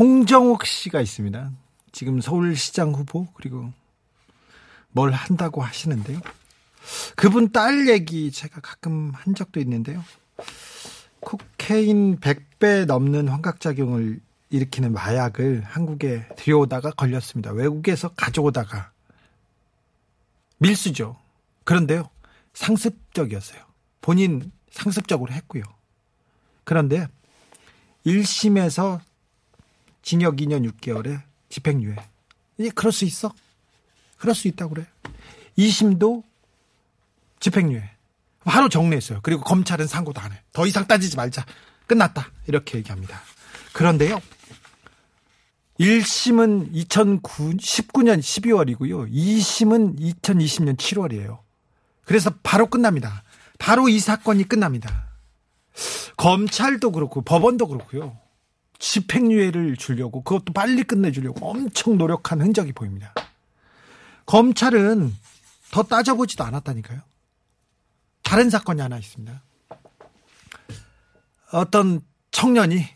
홍정욱 씨가 있습니다. 지금 서울시장 후보 그리고 뭘 한다고 하시는데요. 그분 딸 얘기 제가 가끔 한 적도 있는데요. 코케인 100배 넘는 환각작용을 일으키는 마약을 한국에 들여오다가 걸렸습니다. 외국에서 가져오다가 밀수죠. 그런데요. 상습적이었어요. 본인 상습적으로 했고요. 그런데 1심에서 징역 2년 6개월에 집행유예. 이제 그럴 수 있어? 그럴 수 있다고 그래. 2심도 집행유예. 바로 정리했어요. 그리고 검찰은 상고도 안 해. 더 이상 따지지 말자. 끝났다. 이렇게 얘기합니다. 그런데요. 1심은 2019년 12월이고요. 2심은 2020년 7월이에요. 그래서 바로 끝납니다. 바로 이 사건이 끝납니다. 검찰도 그렇고 법원도 그렇고요. 집행유예를 주려고 그것도 빨리 끝내주려고 엄청 노력한 흔적이 보입니다. 검찰은 더 따져보지도 않았다니까요. 다른 사건이 하나 있습니다. 어떤 청년이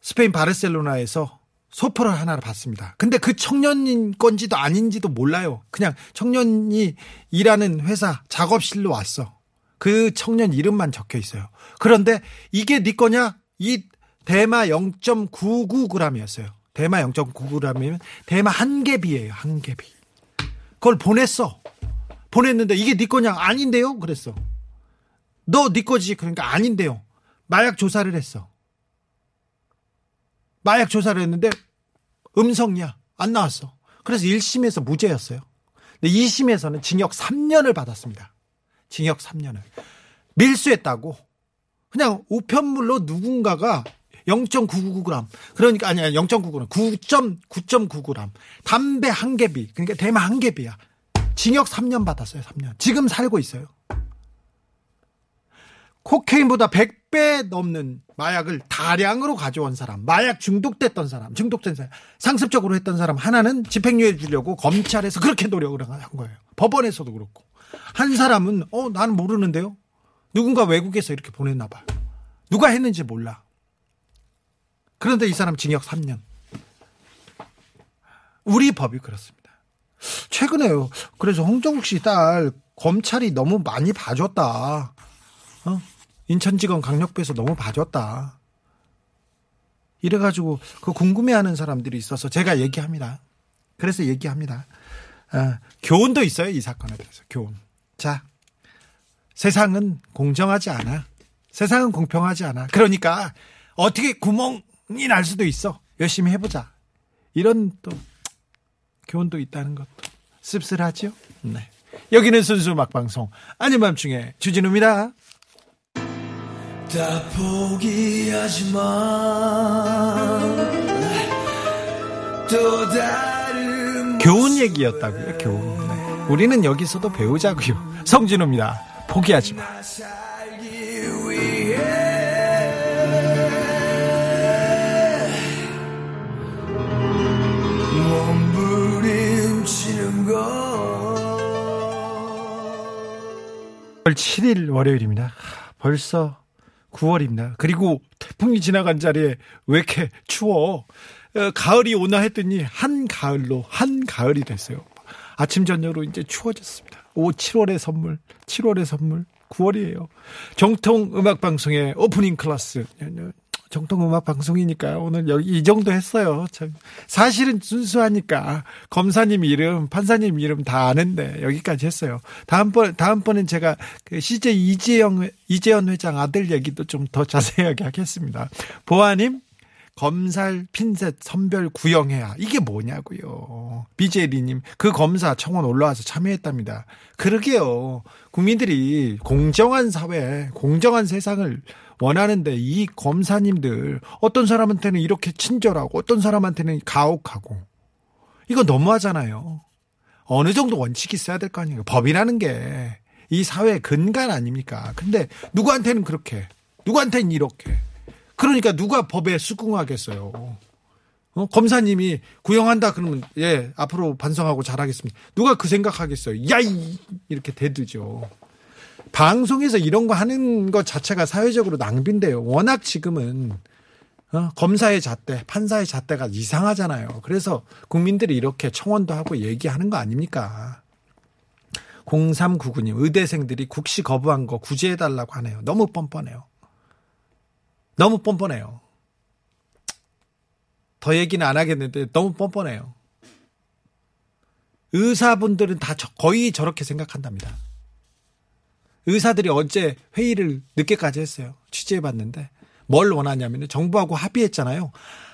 스페인 바르셀로나에서 소포를 하나를 받습니다. 근데 그 청년인 건지도 아닌지도 몰라요. 그냥 청년이 일하는 회사 작업실로 왔어. 그 청년 이름만 적혀 있어요. 그런데 이게 네 거냐? 이 대마 0.99g이었어요. 대마 0.99g이면 대마 한 개비예요. 한 개비. 그걸 보냈어. 보냈는데 이게 네 거냐? 아닌데요? 그랬어. 너네 거지. 그러니까 아닌데요. 마약 조사를 했어. 마약 조사를 했는데 음성이야. 안 나왔어. 그래서 1심에서 무죄였어요. 근데 2심에서는 징역 3년을 받았습니다. 징역 3년을. 밀수했다고. 그냥 우편물로 누군가가 0.999g. 그러니까 아니야. 0.99g. 9.9.9g. 담배 한 개비. 그러니까 대마 한 개비야. 징역 3년 받았어요. 3년. 지금 살고 있어요. 코케인보다 100배 넘는 마약을 다량으로 가져온 사람, 마약 중독됐던 사람, 중독된 사람, 상습적으로 했던 사람 하나는 집행유예 주려고 검찰에서 그렇게 노력을 한 거예요. 법원에서도 그렇고. 한 사람은 어 나는 모르는데요. 누군가 외국에서 이렇게 보냈나 봐요. 누가 했는지 몰라. 그런데 이 사람 징역 3년. 우리 법이 그렇습니다. 최근에요. 그래서 홍정욱 씨 딸 검찰이 너무 많이 봐줬다. 어? 인천지검 강력부에서 너무 봐줬다. 이래가지고 그 궁금해하는 사람들이 있어서 제가 얘기합니다. 그래서 얘기합니다. 어, 교훈도 있어요 이 사건에 대해서 교훈. 자, 세상은 공정하지 않아. 세상은 공평하지 않아. 그러니까 어떻게 구멍이 날 수도 있어. 열심히 해보자. 이런 또 교훈도 있다는 것도 씁쓸하죠. 네. 여기는 순수 막방송 아닌 밤중에 주진우입니다. 다 포기하지 마. 또 다른 교훈 얘기였다고요. 교훈. 네. 우리는 여기서도 배우자고요. 성진우입니다. 포기하지 마. 9월 7일 월요일입니다. 하, 벌써 9월입니다. 그리고 태풍이 지나간 자리에 왜 이렇게 추워? 어, 가을이 오나 했더니 한 가을로 한 가을이 됐어요. 아침 저녁으로 이제 추워졌습니다. 오 7월의 선물, 7월의 선물, 9월이에요. 정통 음악 방송의 오프닝 클래스. 정통 음악 방송이니까 오늘 여기 이 정도 했어요. 참 사실은 순수하니까 검사님 이름, 판사님 이름 다 아는데 여기까지 했어요. 다음번 다음번엔 제가 그 CJ 이재영 이재현 회장 아들 얘기도 좀 더 자세하게 하겠습니다. 보아님 검살 핀셋 선별 구형해야 이게 뭐냐고요. 비제리님 그 검사 청원 올라와서 참여했답니다. 그러게요. 국민들이 공정한 사회, 공정한 세상을 원하는데 이 검사님들 어떤 사람한테는 이렇게 친절하고 어떤 사람한테는 가혹하고 이거 너무하잖아요. 어느 정도 원칙이 있어야 될 거 아니에요. 법이라는 게 이 사회의 근간 아닙니까? 근데 누구한테는 그렇게, 누구한테는 이렇게. 그러니까 누가 법에 수긍하겠어요. 어? 검사님이 구형한다 그러면 예 앞으로 반성하고 잘하겠습니다. 누가 그 생각하겠어요? 야이 이렇게 대두죠. 방송에서 이런 거 하는 것 자체가 사회적으로 낭비인데요. 워낙 지금은 어, 검사의 잣대, 판사의 잣대가 이상하잖아요. 그래서 국민들이 이렇게 청원도 하고 얘기하는 거 아닙니까? 0399님, 의대생들이 국시 거부한 거 구제해달라고 하네요. 너무 뻔뻔해요. 너무 뻔뻔해요. 더 얘기는 안 하겠는데 너무 뻔뻔해요. 의사분들은 다 저- 거의 저렇게 생각한답니다. 의사들이 어제 회의를 늦게까지 했어요. 취재해 봤는데 뭘 원하냐면 정부하고 합의했잖아요.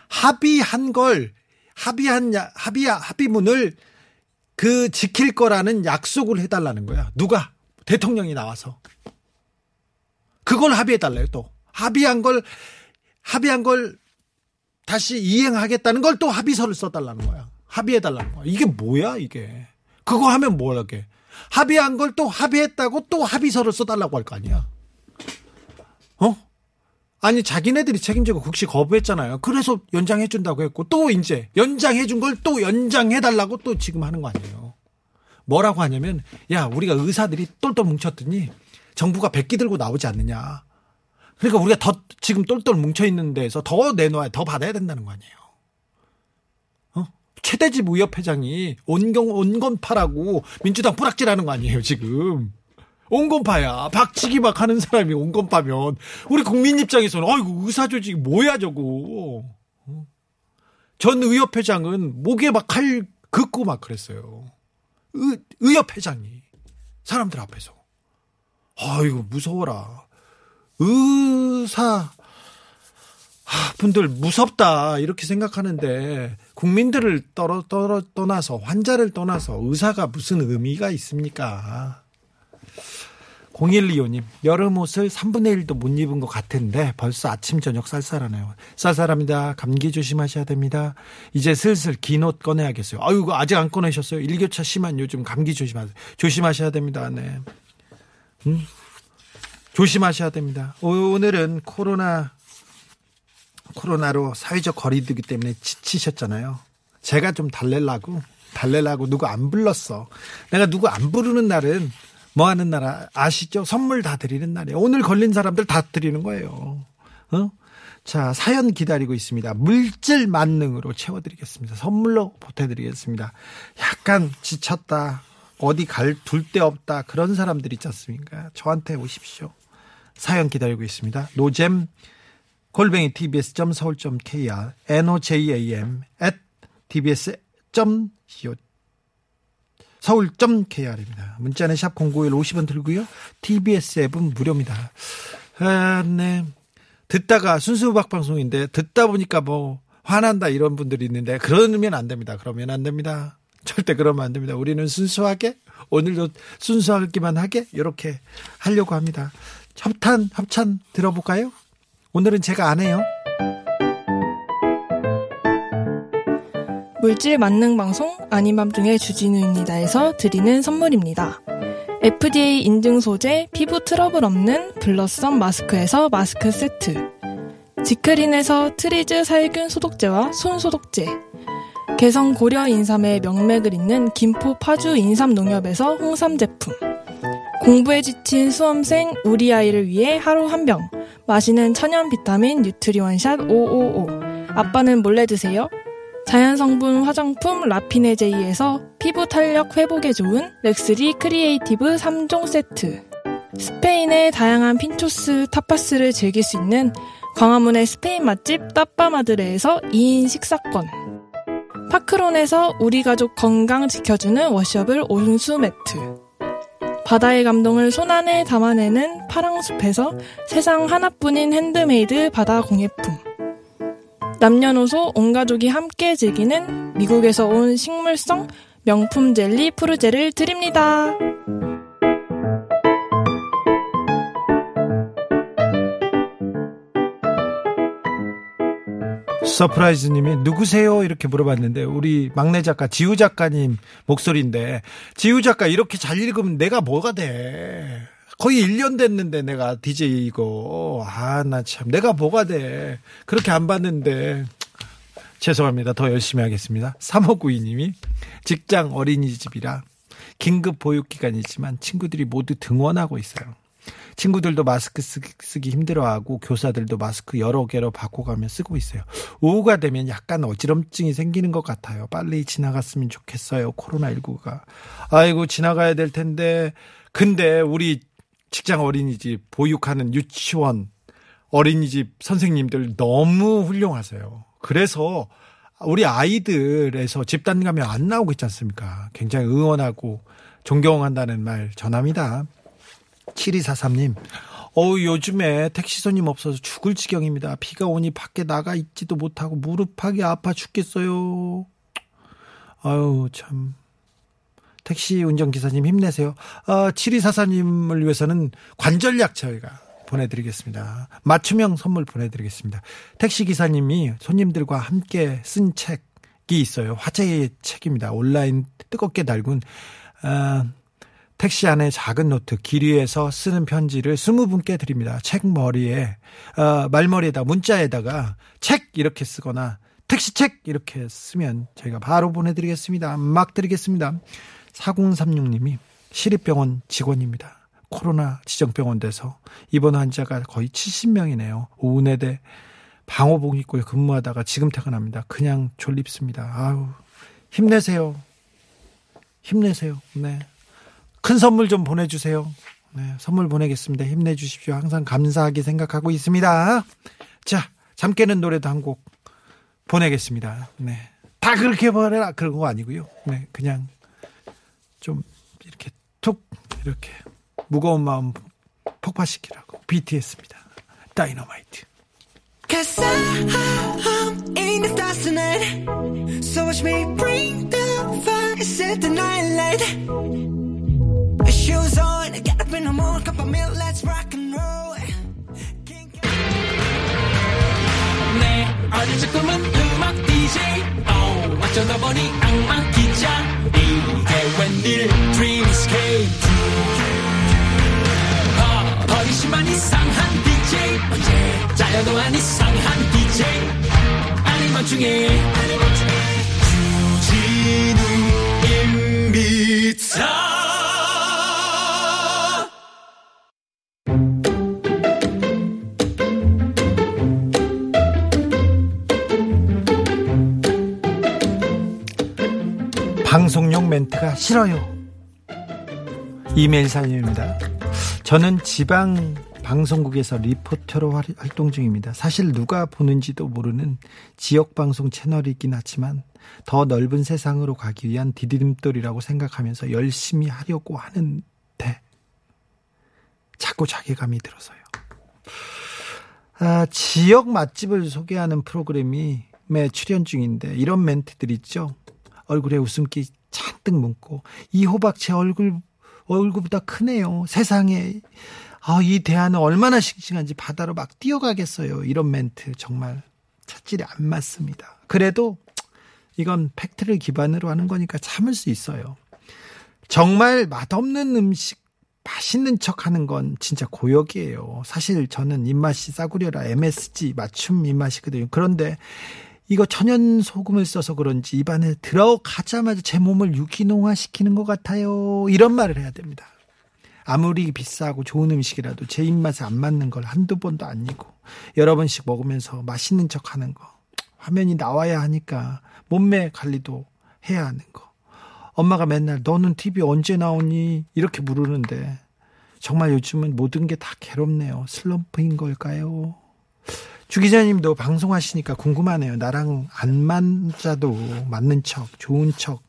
합의한 걸 합의한 야- 합의 합의문을 그 지킬 거라는 약속을 해달라는 거야. 누가 대통령이 나와서 그걸 합의해 달래요. 또 합의한 걸 합의한 걸 다시 이행하겠다는 걸 또 합의서를 써달라는 거야. 합의해 달라는 거야. 이게 뭐야 이게? 그거 하면 뭐라게? 합의한 걸 또 합의했다고 또 합의서를 써달라고 할 거 아니야? 어? 아니 자기네들이 책임지고 국시 거부했잖아요. 그래서 연장해 준다고 했고 또 이제 연장해 준 걸 또 연장해 달라고 또 지금 하는 거 아니에요. 뭐라고 하냐면 야 우리가 의사들이 똘똘 뭉쳤더니 정부가 백기 들고 나오지 않느냐. 그러니까 우리가 더 지금 똘똘 뭉쳐 있는 데에서 더 내놓아야 더 받아야 된다는 거 아니에요. 어? 최대집 의협 회장이 온경 온건파라고 민주당 뿌락질하는 거 아니에요 지금. 온건파야. 박치기 막 하는 사람이 온건파면 우리 국민 입장에서는 아이고 의사 조직이 뭐야 저거. 어? 전 의협 회장은 목에 막 칼 긋고 막 그랬어요. 의, 의협 회장이 사람들 앞에서. 아이고 무서워라. 의사 하, 분들 무섭다 이렇게 생각하는데 국민들을 떨어, 떨어 떠나서 환자를 떠나서 의사가 무슨 의미가 있습니까? 0125님, 여름 옷을 3분의 1도 못 입은 것 같은데 벌써 아침, 저녁 쌀쌀하네요. 쌀쌀합니다. 감기 조심하셔야 됩니다. 이제 슬슬 긴 옷 꺼내야겠어요. 아유, 아직 안 꺼내셨어요? 일교차 심한 요즘 감기 조심하세요. 조심하셔야 됩니다. 네. 음? 조심하셔야 됩니다. 오- 오늘은 코로나, 코로나로 사회적 거리두기 때문에 지치셨잖아요. 제가 좀 달래려고, 달래려고 누구 안 불렀어. 내가 누구 안 부르는 날은 뭐 하는 날 아- 아시죠? 선물 다 드리는 날이에요. 오늘 걸린 사람들 다 드리는 거예요. 어? 자, 사연 기다리고 있습니다. 물질 만능으로 채워드리겠습니다. 선물로 보태드리겠습니다. 약간 지쳤다. 어디 갈 둘 데 없다. 그런 사람들 있지 않습니까? 저한테 오십시오. 사연 기다리고 있습니다. 노잼 골뱅이 tbs.서울.kr nojam at tbs.co 서울.kr입니다. 문자는 샵 091 50원 들고요. TBS 앱은 무료입니다. 아, 네. 듣다가 순수 음악 방송인데 듣다 보니까 뭐 화난다 이런 분들이 있는데 그러면 안 됩니다. 그러면 안 됩니다. 절대 그러면 안 됩니다. 우리는 순수하게 오늘도 순수하기만 하게 이렇게 하려고 합니다. 협탄 협찬 들어볼까요? 오늘은 제가 안 해요. 물질 만능 방송 아닌 밤중에 주진우입니다에서 드리는 선물입니다. FDA 인증 소재 피부 트러블 없는 블러썸 마스크에서 마스크 세트. 지크린에서 트리즈 살균 소독제와 손 소독제. 개성 고려 인삼의 명맥을 잇는 김포 파주 인삼 농협에서 홍삼 제품. 공부에 지친 수험생 우리 아이를 위해 하루 한 병. 마시는 천연 비타민 뉴트리원샷 555. 아빠는 몰래 드세요. 자연 성분 화장품 라피네 제이에서 피부 탄력 회복에 좋은 렉스리 크리에이티브 3종 세트. 스페인의 다양한 pinchos tapas를 즐길 수 있는 광화문의 스페인 맛집 따빠마드레에서 2인 식사권. 파크론에서 우리 가족 건강 지켜주는 washable 온수 매트. 바다의 감동을 손안에 담아내는 파랑숲에서 세상 하나뿐인 핸드메이드 바다 공예품. 남녀노소 온 가족이 함께 즐기는 미국에서 온 식물성 명품 젤리 푸르제를 드립니다. 서프라이즈님이 누구세요? 이렇게 물어봤는데 우리 막내 작가 지우 작가님 목소리인데 지우 작가 이렇게 잘 읽으면 내가 뭐가 돼? 거의 1년 됐는데 내가 DJ 이거 아 나 참 내가 뭐가 돼? 그렇게 안 봤는데 죄송합니다. 더 열심히 하겠습니다. 3592님이 직장 어린이집이라 긴급 보육 기간이지만 친구들이 모두 등원하고 있어요. 친구들도 마스크 쓰기, 쓰기 힘들어하고 교사들도 마스크 여러 개로 바꿔가며 쓰고 있어요. 오후가 되면 약간 어지럼증이 생기는 것 같아요. 빨리 지나갔으면 좋겠어요. 코로나19가. 아이고 지나가야 될 텐데 근데 우리 직장 어린이집 보육하는 유치원 어린이집 선생님들 너무 훌륭하세요. 그래서 우리 아이들에서 집단 감염 안 나오고 있지 않습니까? 굉장히 응원하고 존경한다는 말 전합니다. 7243님, 어우, 요즘에 택시 손님 없어서 죽을 지경입니다. 비가 오니 밖에 나가 있지도 못하고 무릎하기 아파 죽겠어요. 아유, 참. 택시 운전기사님 힘내세요. 아, 7244님을 위해서는 관절약 저희가 보내드리겠습니다. 맞춤형 선물 보내드리겠습니다. 택시기사님이 손님들과 함께 쓴 책이 있어요. 화제의 책입니다. 온라인 뜨겁게 달군, 아, 택시 안에 작은 노트 길 위에서 쓰는 편지를 스무 분께 드립니다. 책 머리에 어, 말머리에다 문자에다가 책 이렇게 쓰거나 택시 책 이렇게 쓰면 저희가 바로 보내드리겠습니다. 막 드리겠습니다. 4036님이 시립병원 직원입니다. 코로나 지정병원 돼서 입원 환자가 거의 70명이네요. 오은혜대 방호복 입고 근무하다가 지금 퇴근합니다. 그냥 졸립습니다. 아우 힘내세요. 힘내세요. 네. 큰 선물 좀 보내주세요. 네, 선물 보내겠습니다. 힘내주십시오. 항상 감사하게 생각하고 있습니다. 자, 잠 깨는 노래도 한 곡 보내겠습니다. 네. 다 그렇게 보내라. 그런 거 아니고요. 네, 그냥 좀 이렇게 툭, 이렇게 무거운 마음 폭파시키라고. BTS입니다. 다이너마이트. Cause I'm in the stars tonight. So watch me bring the fire, set the night light. Shoes on, get up in the morning, cup of milk, let's rock and roll. 내 어릴 꿈은 음악 DJ oh, 어쩌다 보니 악마 기자 이게 웬일 Dream Escape 어, 버리시만 이상한 DJ 언제 잘려도 안 이상한 DJ 아니면 중에 주진 싫어요. 이메일 사연입니다. 저는 지방 방송국에서 리포터로 활- 활동 중입니다. 사실 누가 보는지도 모르는 지역 방송 채널이긴 하지만 더 넓은 세상으로 가기 위한 디딤돌이라고 생각하면서 열심히 하려고 하는데 자꾸 자괴감이 들어서요. 아, 지역 맛집을 소개하는 프로그램이 매 출연 중인데 이런 멘트들 있죠. 얼굴에 웃음기 잔뜩 묻고 이 호박 제 얼굴 얼굴보다 크네요. 세상에 아, 이 대하는 얼마나 싱싱한지 바다로 막 뛰어가겠어요. 이런 멘트 정말 차질이 안 맞습니다. 그래도 이건 팩트를 기반으로 하는 거니까 참을 수 있어요. 정말 맛없는 음식 맛있는 척 하는 건 진짜 고역이에요. 사실 저는 입맛이 싸구려라 MSG 맞춤 입맛이거든요. 그런데 이거 천연 소금을 써서 그런지 입안에 들어가자마자 제 몸을 유기농화 시키는 것 같아요. 이런 말을 해야 됩니다. 아무리 비싸고 좋은 음식이라도 제 입맛에 안 맞는 걸 한두 번도 아니고 여러 번씩 먹으면서 맛있는 척 하는 거. 화면이 나와야 하니까 몸매 관리도 해야 하는 거. 엄마가 맨날 너는 TV 언제 나오니? 이렇게 물으는데 정말 요즘은 모든 게 다 괴롭네요. 슬럼프인 걸까요? 주 기자님도 방송하시니까 궁금하네요. 나랑 안 맞아도 맞는 척, 좋은 척.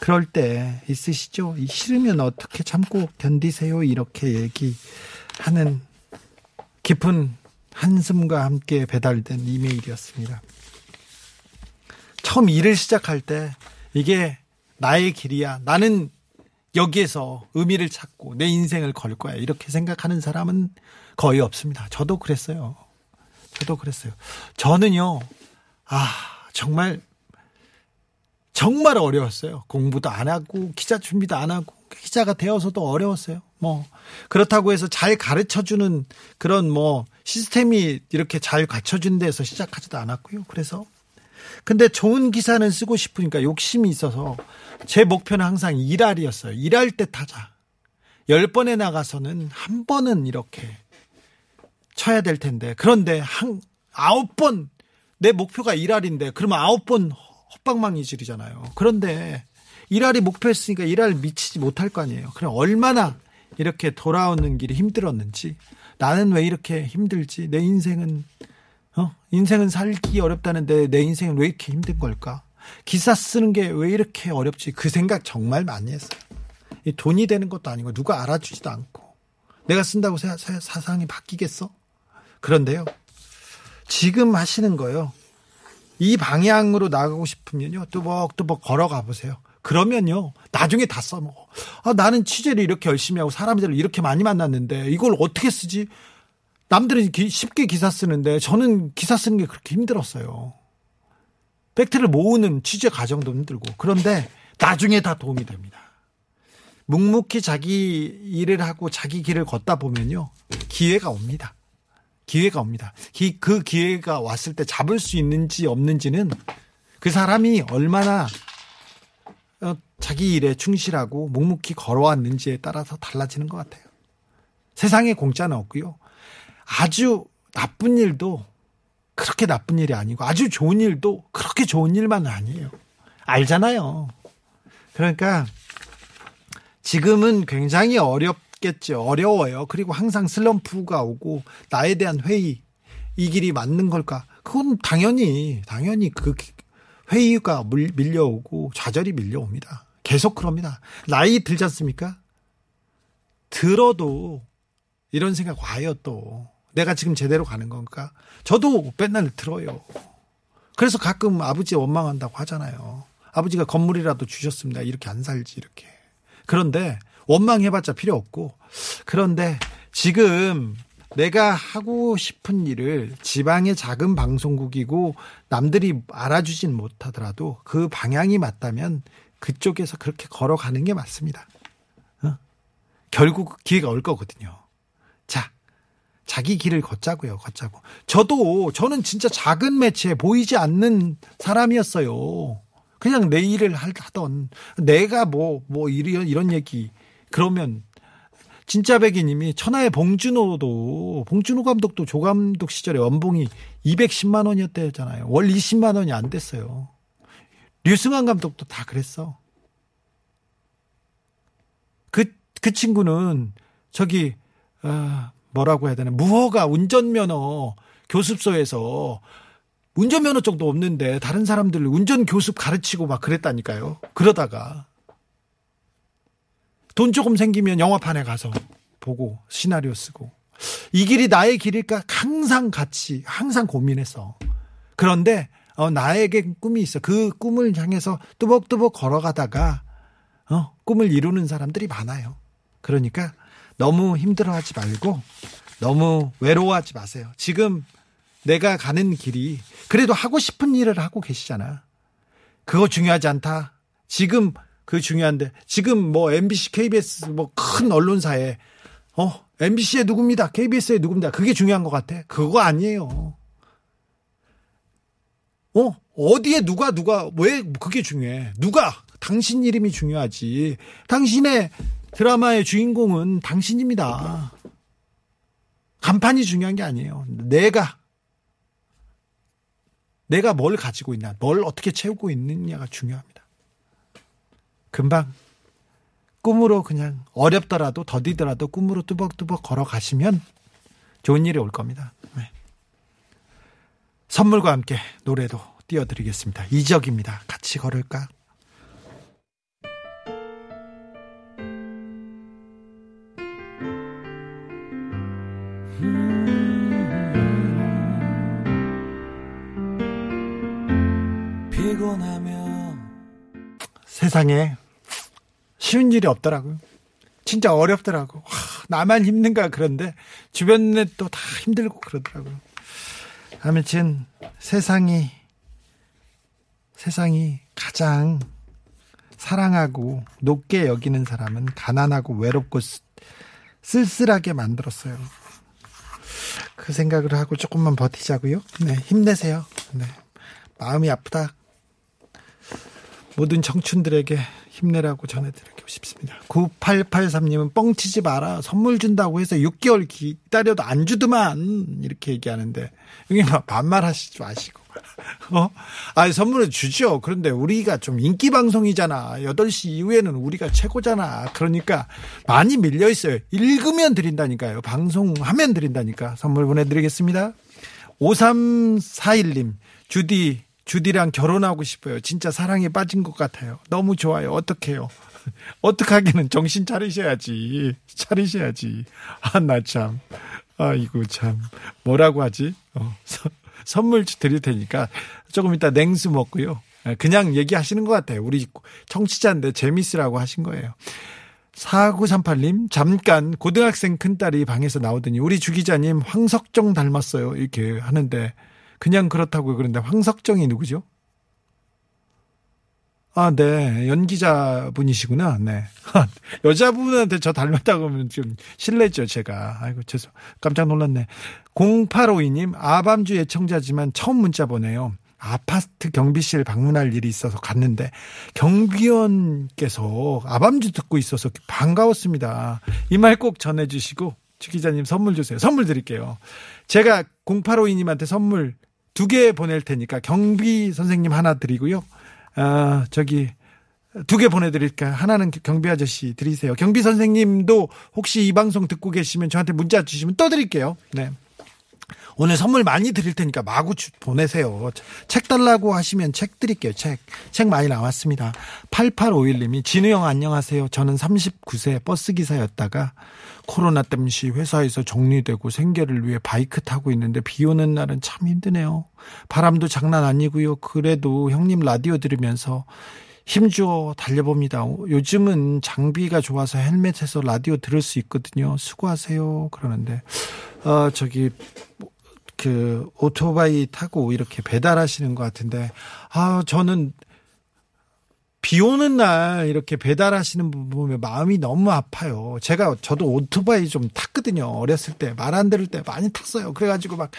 그럴 때 있으시죠? 이 싫으면 어떻게 참고 견디세요? 이렇게 얘기하는 깊은 한숨과 함께 배달된 이메일이었습니다. 처음 일을 시작할 때 이게 나의 길이야. 나는 여기에서 의미를 찾고 내 인생을 걸 거야. 이렇게 생각하는 사람은 거의 없습니다. 저도 그랬어요. 저도 그랬어요. 저는요, 아, 정말, 정말 어려웠어요. 공부도 안 하고, 기자 준비도 안 하고, 기자가 되어서도 어려웠어요. 뭐, 그렇다고 해서 잘 가르쳐 주는 그런 뭐, 시스템이 이렇게 잘 갖춰준 데서 시작하지도 않았고요. 그래서, 근데 좋은 기사는 쓰고 싶으니까 욕심이 있어서 제 목표는 항상 일할이었어요. 일할 때 타자. 열 번에 나가서는 한 번은 이렇게 쳐야 될 텐데. 그런데 한 아홉 번 내 목표가 일할인데 그러면 아홉 번 헛방망이질이잖아요. 그런데 일할이 목표였으니까 일할 미치지 못할 거 아니에요. 그럼 얼마나 이렇게 돌아오는 길이 힘들었는지 나는 왜 이렇게 힘들지? 내 인생은 어? 인생은 살기 어렵다는데 내 인생은 왜 이렇게 힘든 걸까? 기사 쓰는 게 왜 이렇게 어렵지? 그 생각 정말 많이 했어요. 이 돈이 되는 것도 아니고 누가 알아주지도 않고 내가 쓴다고 사, 사- 사상이 바뀌겠어? 그런데요. 지금 하시는 거요. 이 방향으로 나가고 싶으면요. 뚜벅뚜벅 걸어가 보세요. 그러면요. 나중에 다 써먹어. 아, 나는 취재를 이렇게 열심히 하고 사람들을 이렇게 많이 만났는데 이걸 어떻게 쓰지? 남들은 기- 쉽게 기사 쓰는데 저는 기사 쓰는 게 그렇게 힘들었어요. 팩트를 모으는 취재 과정도 힘들고. 그런데 나중에 다 도움이 됩니다. 묵묵히 자기 일을 하고 자기 길을 걷다 보면요. 기회가 옵니다. 기회가 옵니다. 기- 그 기회가 왔을 때 잡을 수 있는지 없는지는 그 사람이 얼마나 어, 자기 일에 충실하고 묵묵히 걸어왔는지에 따라서 달라지는 것 같아요. 세상에 공짜는 없고요. 아주 나쁜 일도 그렇게 나쁜 일이 아니고 아주 좋은 일도 그렇게 좋은 일만 아니에요. 알잖아요. 그러니까 지금은 굉장히 어렵 겠죠. 어려워요. 그리고 항상 슬럼프가 오고 나에 대한 회의 이 길이 맞는 걸까? 그건 당연히 당연히 그 회의가 물- 밀려오고 좌절이 밀려옵니다. 계속 그럽니다. 나이 들지 않습니까? 들어도 이런 생각 와요 또. 내가 지금 제대로 가는 건가? 저도 맨날 들어요. 그래서 가끔 아버지 원망한다고 하잖아요. 아버지가 건물이라도 주셨습니다. 이렇게 안 살지 이렇게. 그런데 원망해봤자 필요 없고 그런데 지금 내가 하고 싶은 일을 지방의 작은 방송국이고 남들이 알아주진 못하더라도 그 방향이 맞다면 그쪽에서 그렇게 걸어가는 게 맞습니다. 어? 결국 기회가 올 거거든요. 자, 자기 길을 걷자고요, 걷자고. 저도, 저는 진짜 작은 매체에 보이지 않는 사람이었어요. 그냥 내 일을 할- 하던, 내가 뭐, 뭐, 이런, 이런 얘기, 그러면, 진짜 백이님이 천하의 봉준호도, 봉준호 감독도 조 감독 시절에 연봉이 210만 원이었대잖아요. 월 20만 원이 안 됐어요. 류승환 감독도 다 그랬어. 그, 그 친구는 저기, 아, 뭐라고 해야 되나, 무허가 운전면허 교습소에서 운전면허 쪽도 없는데 다른 사람들 운전 교습 가르치고 막 그랬다니까요. 그러다가 돈 조금 생기면 영화판에 가서 보고 시나리오 쓰고 이 길이 나의 길일까 항상 같이 항상 고민했어. 그런데 어, 나에게 꿈이 있어. 그 꿈을 향해서 뚜벅뚜벅 걸어가다가 어, 꿈을 이루는 사람들이 많아요. 그러니까 너무 힘들어하지 말고 너무 외로워하지 마세요. 지금 내가 가는 길이 그래도 하고 싶은 일을 하고 계시잖아. 그거 중요하지 않다. 지금 그 중요한데 지금 뭐 MBC, KBS 뭐 큰 언론사에 어 MBC에 누굽니다. KBS에 누굽니다. 그게 중요한 것 같아. 그거 아니에요. 어 어디에 누가 누가 왜 그게 중요해? 누가 당신 이름이 중요하지. 당신의 드라마의 주인공은 당신입니다. 간판이 중요한 게 아니에요. 내가 내가 뭘 가지고 있나, 뭘 어떻게 채우고 있느냐가 중요합니다. 금방 꿈으로 그냥 어렵더라도 더디더라도 꿈으로 뚜벅뚜벅 걸어가시면 좋은 일이 올 겁니다. 네. 선물과 함께 노래도 띄워드리겠습니다. 이적입니다. 같이 걸을까? 세상에 쉬운 일이 없더라고요. 진짜 어렵더라고. 하, 나만 힘든가 그런데 주변에 또 다 힘들고 그러더라고요. 아무튼 세상이 세상이 가장 사랑하고 높게 여기는 사람은 가난하고 외롭고 쓰- 쓸쓸하게 만들었어요. 그 생각을 하고 조금만 버티자고요. 네, 힘내세요. 네. 마음이 아프다. 모든 청춘들에게 힘내라고 전해드리고 싶습니다. 9883님은 뻥치지 마라. 선물 준다고 해서 6개월 기다려도 안 주더만. 이렇게 얘기하는데. 막 반말하시지 마시고. 어? 아, 선물을 주죠. 그런데 우리가 좀 인기 방송이잖아. 8시 이후에는 우리가 최고잖아. 그러니까 많이 밀려 있어요. 읽으면 드린다니까요. 방송하면 드린다니까. 선물 보내드리겠습니다. 5341님, 주디, 주디랑 결혼하고 싶어요. 진짜 사랑에 빠진 것 같아요. 너무 좋아요. 어떡해요? 어떡하기는 정신 차리셔야지. 차리셔야지. 아, 나 참. 아이고, 참. 뭐라고 하지? 어, 서- 선물 드릴 테니까 조금 이따 냉수 먹고요. 아, 그냥 얘기하시는 것 같아요. 우리 청취자인데 재밌으라고 하신 거예요. 4938님, 잠깐 고등학생 큰딸이 방에서 나오더니 우리 주 기자님 황석정 닮았어요. 이렇게 하는데 그냥 그렇다고 그러는데 황석정이 누구죠? 아, 네. 연기자분이시구나. 네. 여자분한테 저 닮았다고 하면 좀 실례죠, 제가. 아이고, 죄송. 깜짝 놀랐네. 0852님, 아밤주 예청자지만 처음 문자 보내요. 아파트 경비실 방문할 일이 있어서 갔는데 경비원께서 아밤주 듣고 있어서 반가웠습니다. 이 말 꼭 전해주시고 주 기자님 선물 주세요. 선물 드릴게요. 제가 0852님한테 선물 두 개 보낼 테니까 경비 선생님 하나 드리고요. 아, 저기 두 개 보내드릴까요? 하나는 경비 아저씨 드리세요. 경비 선생님도 혹시 이 방송 듣고 계시면 저한테 문자 주시면 또 드릴게요. 네. 오늘 선물 많이 드릴 테니까 마구 주- 보내세요. 책 달라고 하시면 책 드릴게요. 책. 책 많이 나왔습니다. 8851님이 진우 형 안녕하세요. 저는 39세 버스 기사였다가 코로나 땜시 회사에서 정리되고 생계를 위해 바이크 타고 있는데 비 오는 날은 참 힘드네요. 바람도 장난 아니고요. 그래도 형님 라디오 들으면서 힘주어 달려봅니다. 요즘은 장비가 좋아서 헬멧에서 라디오 들을 수 있거든요. 수고하세요. 그러는데 어 저기 그 오토바이 타고 이렇게 배달하시는 것 같은데 아 저는 비 오는 날 이렇게 배달하시는 분 보면 마음이 너무 아파요. 제가 저도 오토바이 좀 탔거든요. 어렸을 때 말 안 들을 때 많이 탔어요. 그래가지고 막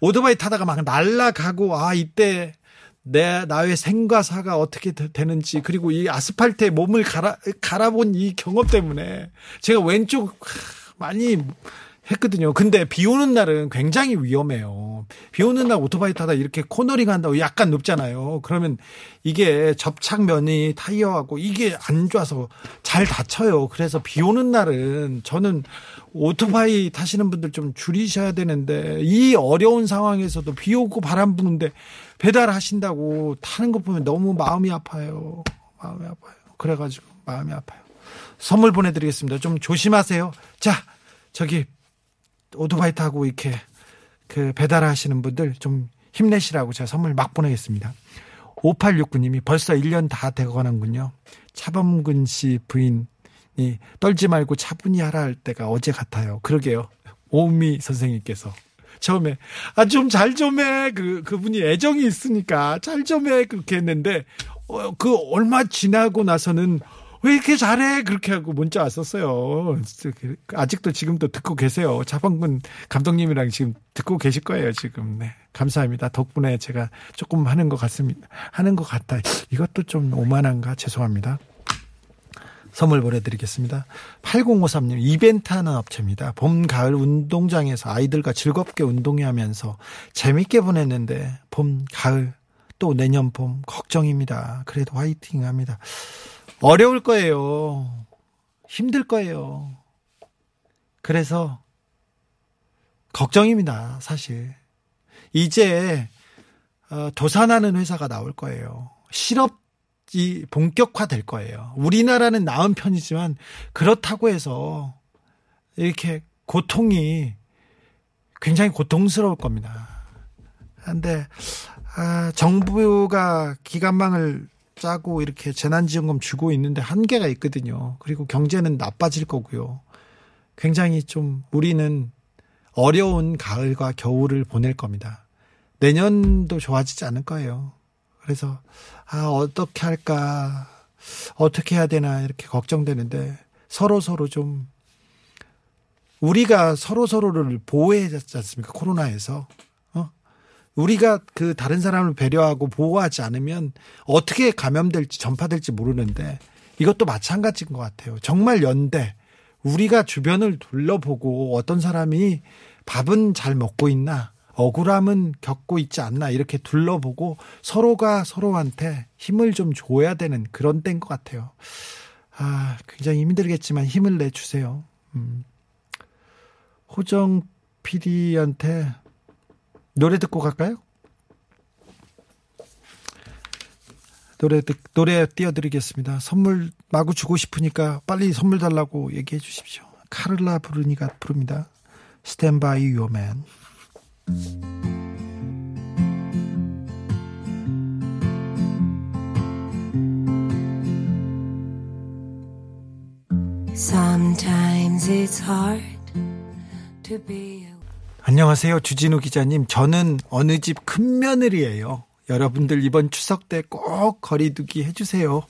오토바이 타다가 막 날라가고 아 이때 내 나의 생과 사가 어떻게 되, 는지 그리고 이 아스팔트에 몸을 갈아 갈아본 이 경험 때문에 제가 왼쪽 하, 많이 했거든요. 근데 비 오는 날은 굉장히 위험해요. 비 오는 날 오토바이 타다 이렇게 코너링 한다고 약간 높잖아요. 그러면 이게 접착면이 타이어하고 이게 안 좋아서 잘 다쳐요. 그래서 비 오는 날은 저는 오토바이 타시는 분들 좀 줄이셔야 되는데 이 어려운 상황에서도 비 오고 바람 부는데 배달하신다고 타는 거 보면 너무 마음이 아파요. 마음이 아파요. 그래가지고 마음이 아파요. 선물 보내드리겠습니다. 좀 조심하세요. 자, 저기 오토바이 타고 이렇게 그 배달하시는 분들 좀 힘내시라고 제가 선물 막 보내겠습니다. 5869님이 벌써 1년 다 되어가는군요. 차범근 씨 부인이 떨지 말고 차분히 하라 할 때가 어제 같아요. 그러게요. 오미 선생님께서 처음에 아 좀 잘 좀 해. 그 그분이 애정이 있으니까 잘 좀 해. 그렇게 했는데 어, 그 얼마 지나고 나서는 왜 이렇게 잘해? 그렇게 하고 문자 왔었어요. 아직도 지금도 듣고 계세요. 차범근 감독님이랑 지금 듣고 계실 거예요, 지금. 네. 감사합니다. 덕분에 제가 조금 하는 것 같습니다. 하는 것 같다. 이것도 좀 오만한가? 죄송합니다. 선물 보내드리겠습니다. 8053님, 이벤트 하는 업체입니다. 봄, 가을 운동장에서 아이들과 즐겁게 운동하면서 재밌게 보냈는데, 봄, 가을, 또 내년 봄, 걱정입니다. 그래도 화이팅 합니다. 어려울 거예요. 힘들 거예요. 그래서 걱정입니다, 사실. 이제 어, 도산하는 회사가 나올 거예요. 실업이 본격화 될 거예요. 우리나라는 나은 편이지만 그렇다고 해서 이렇게 고통이 굉장히 고통스러울 겁니다. 근데 아, 정부가 기간망을 짜고 이렇게 재난지원금 주고 있는데 한계가 있거든요. 그리고 경제는 나빠질 거고요. 굉장히 좀 우리는 어려운 가을과 겨울을 보낼 겁니다. 내년도 좋아지지 않을 거예요. 그래서 아 어떻게 할까 어떻게 해야 되나 이렇게 걱정되는데 서로 서로 좀 우리가 서로 서로를 보호해야지 않습니까 코로나에서 어? 우리가 그 다른 사람을 배려하고 보호하지 않으면 어떻게 감염될지 전파될지 모르는데 이것도 마찬가지인 것 같아요. 정말 연대 우리가 주변을 둘러보고 어떤 사람이 밥은 잘 먹고 있나 억울함은 겪고 있지 않나 이렇게 둘러보고 서로가 서로한테 힘을 좀 줘야 되는 그런 때인 것 같아요. 아, 굉장히 힘들겠지만 힘을 내주세요. 음. 호정 PD한테 노래 듣고 갈까요? 노래 듣, 노래 띄워드리겠습니다. 선물 마구 주고 싶으니까 빨리 선물 달라고 얘기해 주십시오. 카를라 부르니가 부릅니다. Stand by your man. Sometimes it's hard to be 안녕하세요. 주진우 기자님. 저는 어느 집 큰 며느리예요. 여러분들 이번 추석 때 꼭 거리두기 해주세요.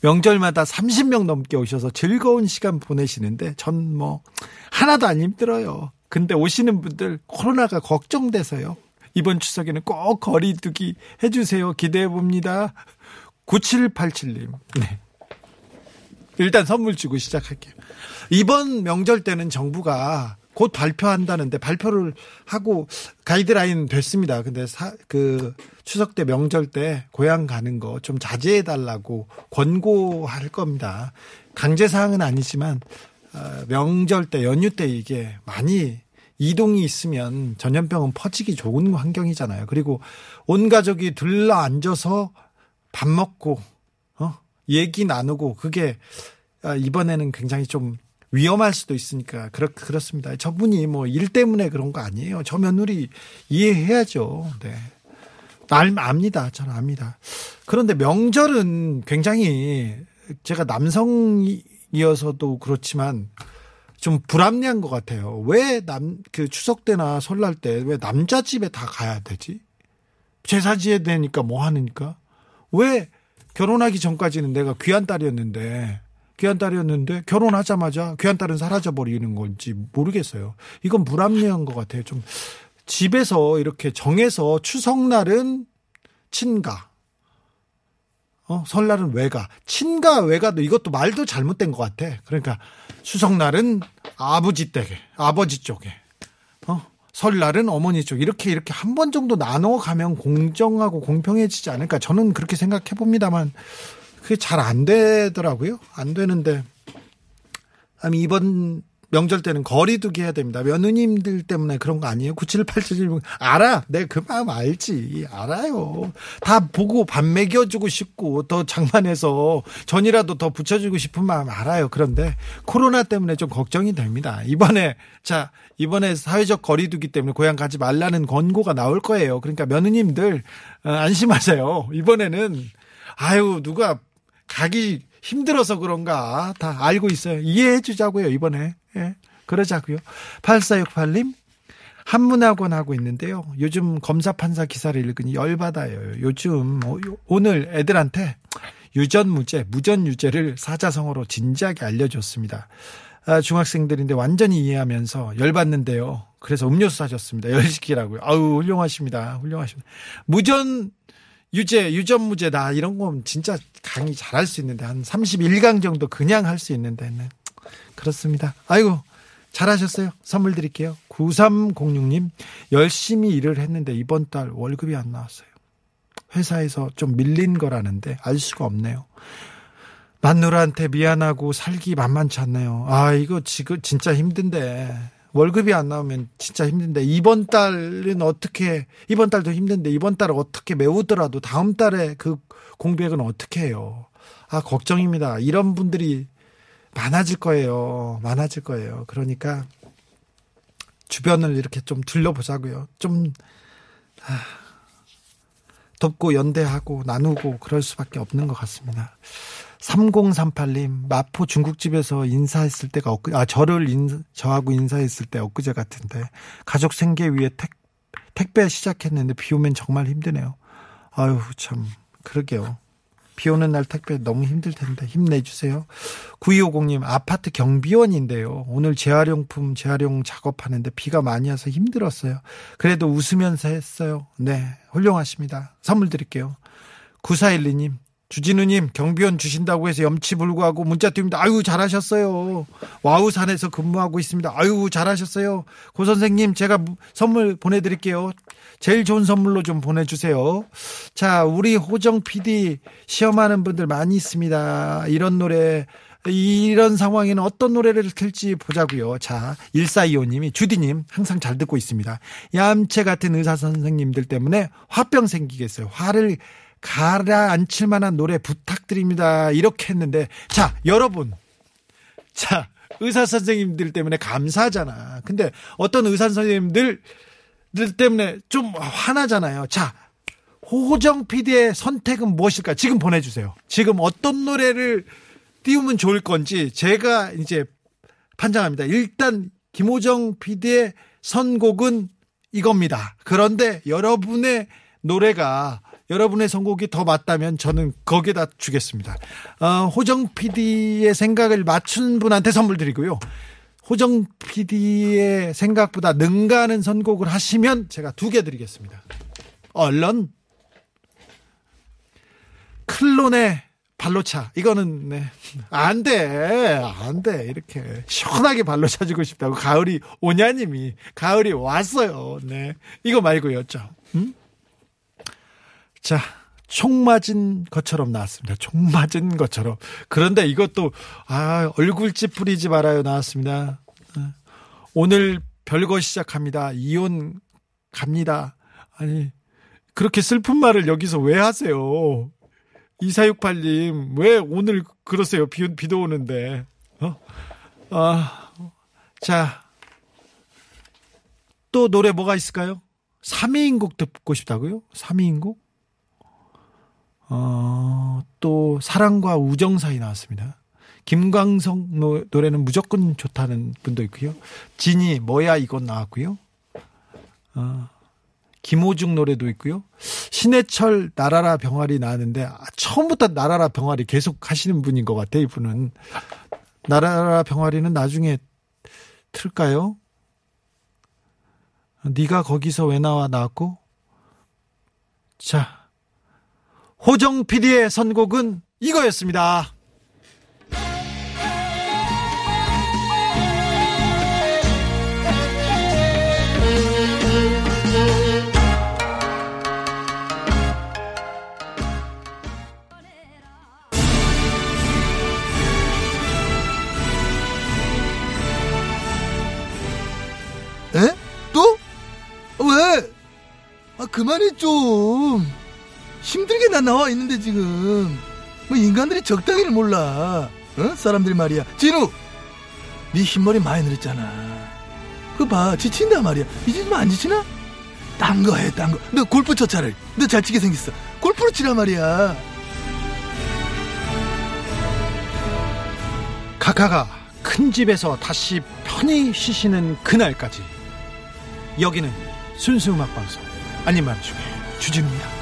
명절마다 30명 넘게 오셔서 즐거운 시간 보내시는데 전 뭐 하나도 안 힘들어요. 근데 오시는 분들 코로나가 걱정돼서요. 이번 추석에는 꼭 거리두기 해주세요. 기대해 봅니다. 9787님. 네. 일단 선물 주고 시작할게요. 이번 명절 때는 정부가 곧 발표한다는데 발표를 하고 가이드라인 됐습니다. 근데 사, 그 추석 때 명절 때 고향 가는 거 좀 자제해 달라고 권고할 겁니다. 강제 사항은 아니지만 어, 명절 때 연휴 때 이게 많이 이동이 있으면 전염병은 퍼지기 좋은 환경이잖아요. 그리고 온 가족이 들러 앉아서 밥 먹고 어? 얘기 나누고 그게 아, 이번에는 굉장히 좀 위험할 수도 있으니까 그렇 그렇습니다. 저분이 뭐 일 때문에 그런 거 아니에요. 저 며느리 이해해야죠. 네. 알 압니다. 저는 압니다. 그런데 명절은 굉장히 제가 남성이어서도 그렇지만 좀 불합리한 것 같아요. 왜 남 그 추석 때나 설날 때 왜 남자 집에 다 가야 되지? 제사 지어야 되니까 뭐 하니까? 왜 결혼하기 전까지는 내가 귀한 딸이었는데 귀한 딸이었는데 결혼하자마자 귀한 딸은 사라져 버리는 건지 모르겠어요. 이건 불합리한 것 같아요. 좀 집에서 이렇게 정해서 추석날은 친가, 어, 설날은 외가, 친가 외가도 이것도 말도 잘못된 것 같아. 그러니까 추석날은 아버지 댁에, 아버지 쪽에, 어, 설날은 어머니 쪽 이렇게 이렇게 한 번 정도 나눠 가면 공정하고 공평해지지 않을까 저는 그렇게 생각해 봅니다만 그게 잘 안 되더라고요. 안 되는데 이번 명절 때는 거리두기 해야 됩니다. 며느님들 때문에 그런 거 아니에요? 9787 알아. 내 그 마음 알지. 알아요. 다 보고 밥 먹여주고 싶고 더 장만해서 전이라도 더 붙여주고 싶은 마음 알아요. 그런데 코로나 때문에 좀 걱정이 됩니다. 이번에 자 이번에 사회적 거리두기 때문에 고향 가지 말라는 권고가 나올 거예요. 그러니까 며느님들 어, 안심하세요. 이번에는 아유 누가 가기 힘들어서 그런가 다 알고 있어요. 이해해 주자고요, 이번에. 예. 그러자고요. 8468님 한문학원 하고 있는데요. 요즘 검사 판사 기사를 읽으니 열받아요. 요즘 오늘 애들한테 유전무죄, 무전유죄를 사자성어로 진지하게 알려줬습니다. 아, 중학생들인데 완전히 이해하면서 열받는데요. 그래서 음료수 사줬습니다. 열시키라고요. 아우 훌륭하십니다. 훌륭하십니다. 무전 유죄, 유전무죄다. 이런 건 진짜 강의 잘할 수 있는데, 한 31강 정도 그냥 할 수 있는데, 네. 그렇습니다. 아이고, 잘하셨어요. 선물 드릴게요. 9306님, 열심히 일을 했는데 이번 달 월급이 안 나왔어요. 회사에서 좀 밀린 거라는데 알 수가 없네요. 마누라한테 미안하고 살기 만만치 않네요. 아, 이거 지금 진짜 힘든데. 월급이 안 나오면 진짜 힘든데 이번 달은 어떻게 이번 달도 힘든데 이번 달을 어떻게 메우더라도 다음 달에 그 공백은 어떻게 해요? 아 걱정입니다. 이런 분들이 많아질 거예요. 많아질 거예요. 그러니까 주변을 이렇게 좀 둘러보자고요. 좀 아, 돕고 연대하고 나누고 그럴 수밖에 없는 것 같습니다. 3038님, 마포 중국집에서 인사했을 때가 엊그, 아, 저를 인, 저하고 인사했을 때 엊그제 같은데, 가족 생계 위에 택, 택배 시작했는데 비 오면 정말 힘드네요. 아유, 참, 그러게요. 비 오는 날 택배 너무 힘들 텐데 힘내주세요. 9250님 아파트 경비원인데요. 오늘 재활용품 재활용 작업하는데 비가 많이 와서 힘들었어요. 그래도 웃으면서 했어요. 네 훌륭하십니다. 선물 드릴게요. 9412님 주진우님 경비원 주신다고 해서 염치불구하고 문자 띄웁니다. 아유 잘하셨어요. 와우산에서 근무하고 있습니다. 아유 잘하셨어요. 고 선생님 제가 무- 선물 보내드릴게요. 제일 좋은 선물로 좀 보내주세요. 자 우리 호정 PD 시험하는 분들 많이 있습니다. 이런 노래 이런 상황에는 어떤 노래를 틀지 보자고요. 자, 1425님이 주디님 항상 잘 듣고 있습니다. 얌체 같은 의사 선생님들 때문에 화병 생기겠어요. 화를 가라앉힐 만한 노래 부탁드립니다. 이렇게 했는데 자, 여러분. 자, 의사 선생님들 때문에 감사하잖아. 근데 어떤 의사 선생님들 들 때문에 좀 화나잖아요. 자, 호정 PD의 선택은 무엇일까? 지금 보내주세요. 지금 어떤 노래를 띄우면 좋을 건지 제가 이제 판단합니다. 일단 김호정 PD의 선곡은 이겁니다. 그런데 여러분의 노래가 여러분의 선곡이 더 맞다면 저는 거기에다 주겠습니다. 어, 호정 PD의 생각을 맞춘 분한테 선물 드리고요. 호정 PD의 생각보다 능가하는 선곡을 하시면 제가 두 개 드리겠습니다. 얼른 클론의 발로차 이거는 네. 네안돼 안 돼 이렇게 시원하게 발로 차주고 싶다고 가을이 오냐님이 가을이 왔어요 네 이거 말고요 죠 음? 자, 총 맞은 것처럼 나왔습니다. 총 맞은 것처럼. 그런데 이것도, 아, 얼굴 찌푸리지 말아요. 나왔습니다. 네. 오늘 별거 시작합니다. 이혼 갑니다. 아니, 그렇게 슬픈 말을 여기서 왜 하세요? 2468님, 왜 오늘 그러세요? 비, 비도 오는데. 어? 아, 자. 또 노래 뭐가 있을까요? 3위인곡 듣고 싶다고요? 3위인곡? 어, 또 사랑과 우정 사이 나왔습니다. 김광석 노, 노래는 무조건 좋다는 분도 있고요. 진이 뭐야 이건 나왔고요. 어, 김호중 노래도 있고요. 신해철 나라라 병아리 나왔는데 아, 처음부터 나라라 병아리 계속 하시는 분인 것 같아요. 이분은 나라라 병아리는 나중에 틀까요? 네가 거기서 왜 나와 나왔고 자 호정 PD의 선곡은 이거였습니다. 아, 그만해, 좀. 힘들게 나 나와 있는데, 지금. 뭐, 인간들이 적당히를 몰라. 어? 사람들이 말이야. 진우! 네 흰머리 많이 늘었잖아. 그거 봐, 지친다 말이야. 이제 좀 안 지치나? 딴 거 해, 딴 거. 너 골프 쳐 차라리. 너 잘 치게 생겼어. 골프를 치라 말이야. 카카가 큰 집에서 다시 편히 쉬시는 그날까지 여기는 순수 음악 방송 아닌 말 중에 주진입니다.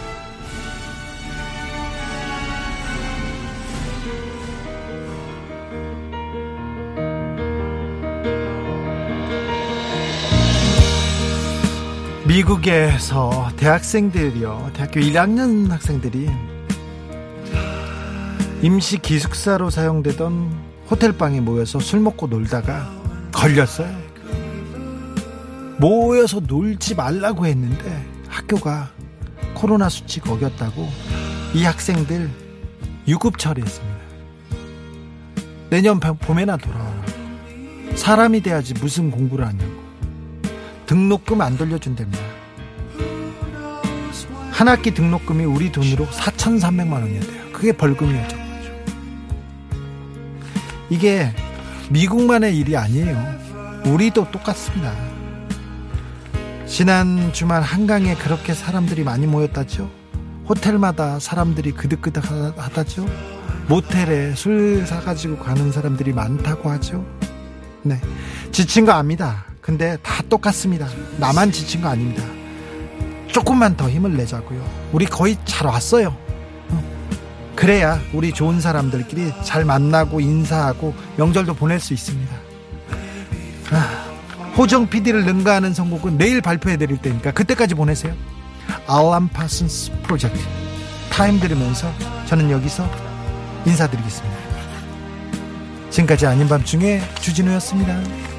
미국에서 대학생들이요, 대학교 1학년 학생들이 임시 기숙사로 사용되던 호텔방에 모여서 술 먹고 놀다가 걸렸어요. 모여서 놀지 말라고 했는데 학교가 코로나 수칙 어겼다고 이 학생들 유급 처리했습니다. 내년 봄- 봄에나 돌아와. 사람이 돼야지 무슨 공부를 하냐고. 등록금 안 돌려준답니다. 한 학기 등록금이 우리 돈으로 4,300만 원이었대요. 그게 벌금이었죠. 이게 미국만의 일이 아니에요. 우리도 똑같습니다. 지난 주말 한강에 그렇게 사람들이 많이 모였다죠. 호텔마다 사람들이 그득그득 하다죠. 모텔에 술 사가지고 가는 사람들이 많다고 하죠. 네. 지친 거 압니다. 근데 다 똑같습니다. 나만 지친 거 아닙니다. 조금만 더 힘을 내자고요. 우리 거의 잘 왔어요. 어, 그래야 우리 좋은 사람들끼리 잘 만나고 인사하고 명절도 보낼 수 있습니다. 아, 호정 PD를 능가하는 선곡은 내일 발표해 드릴 테니까 그때까지 보내세요. 알란 파슨스 프로젝트 Time 들으면서 저는 여기서 인사드리겠습니다. 지금까지 아닌 밤중에 주진우였습니다.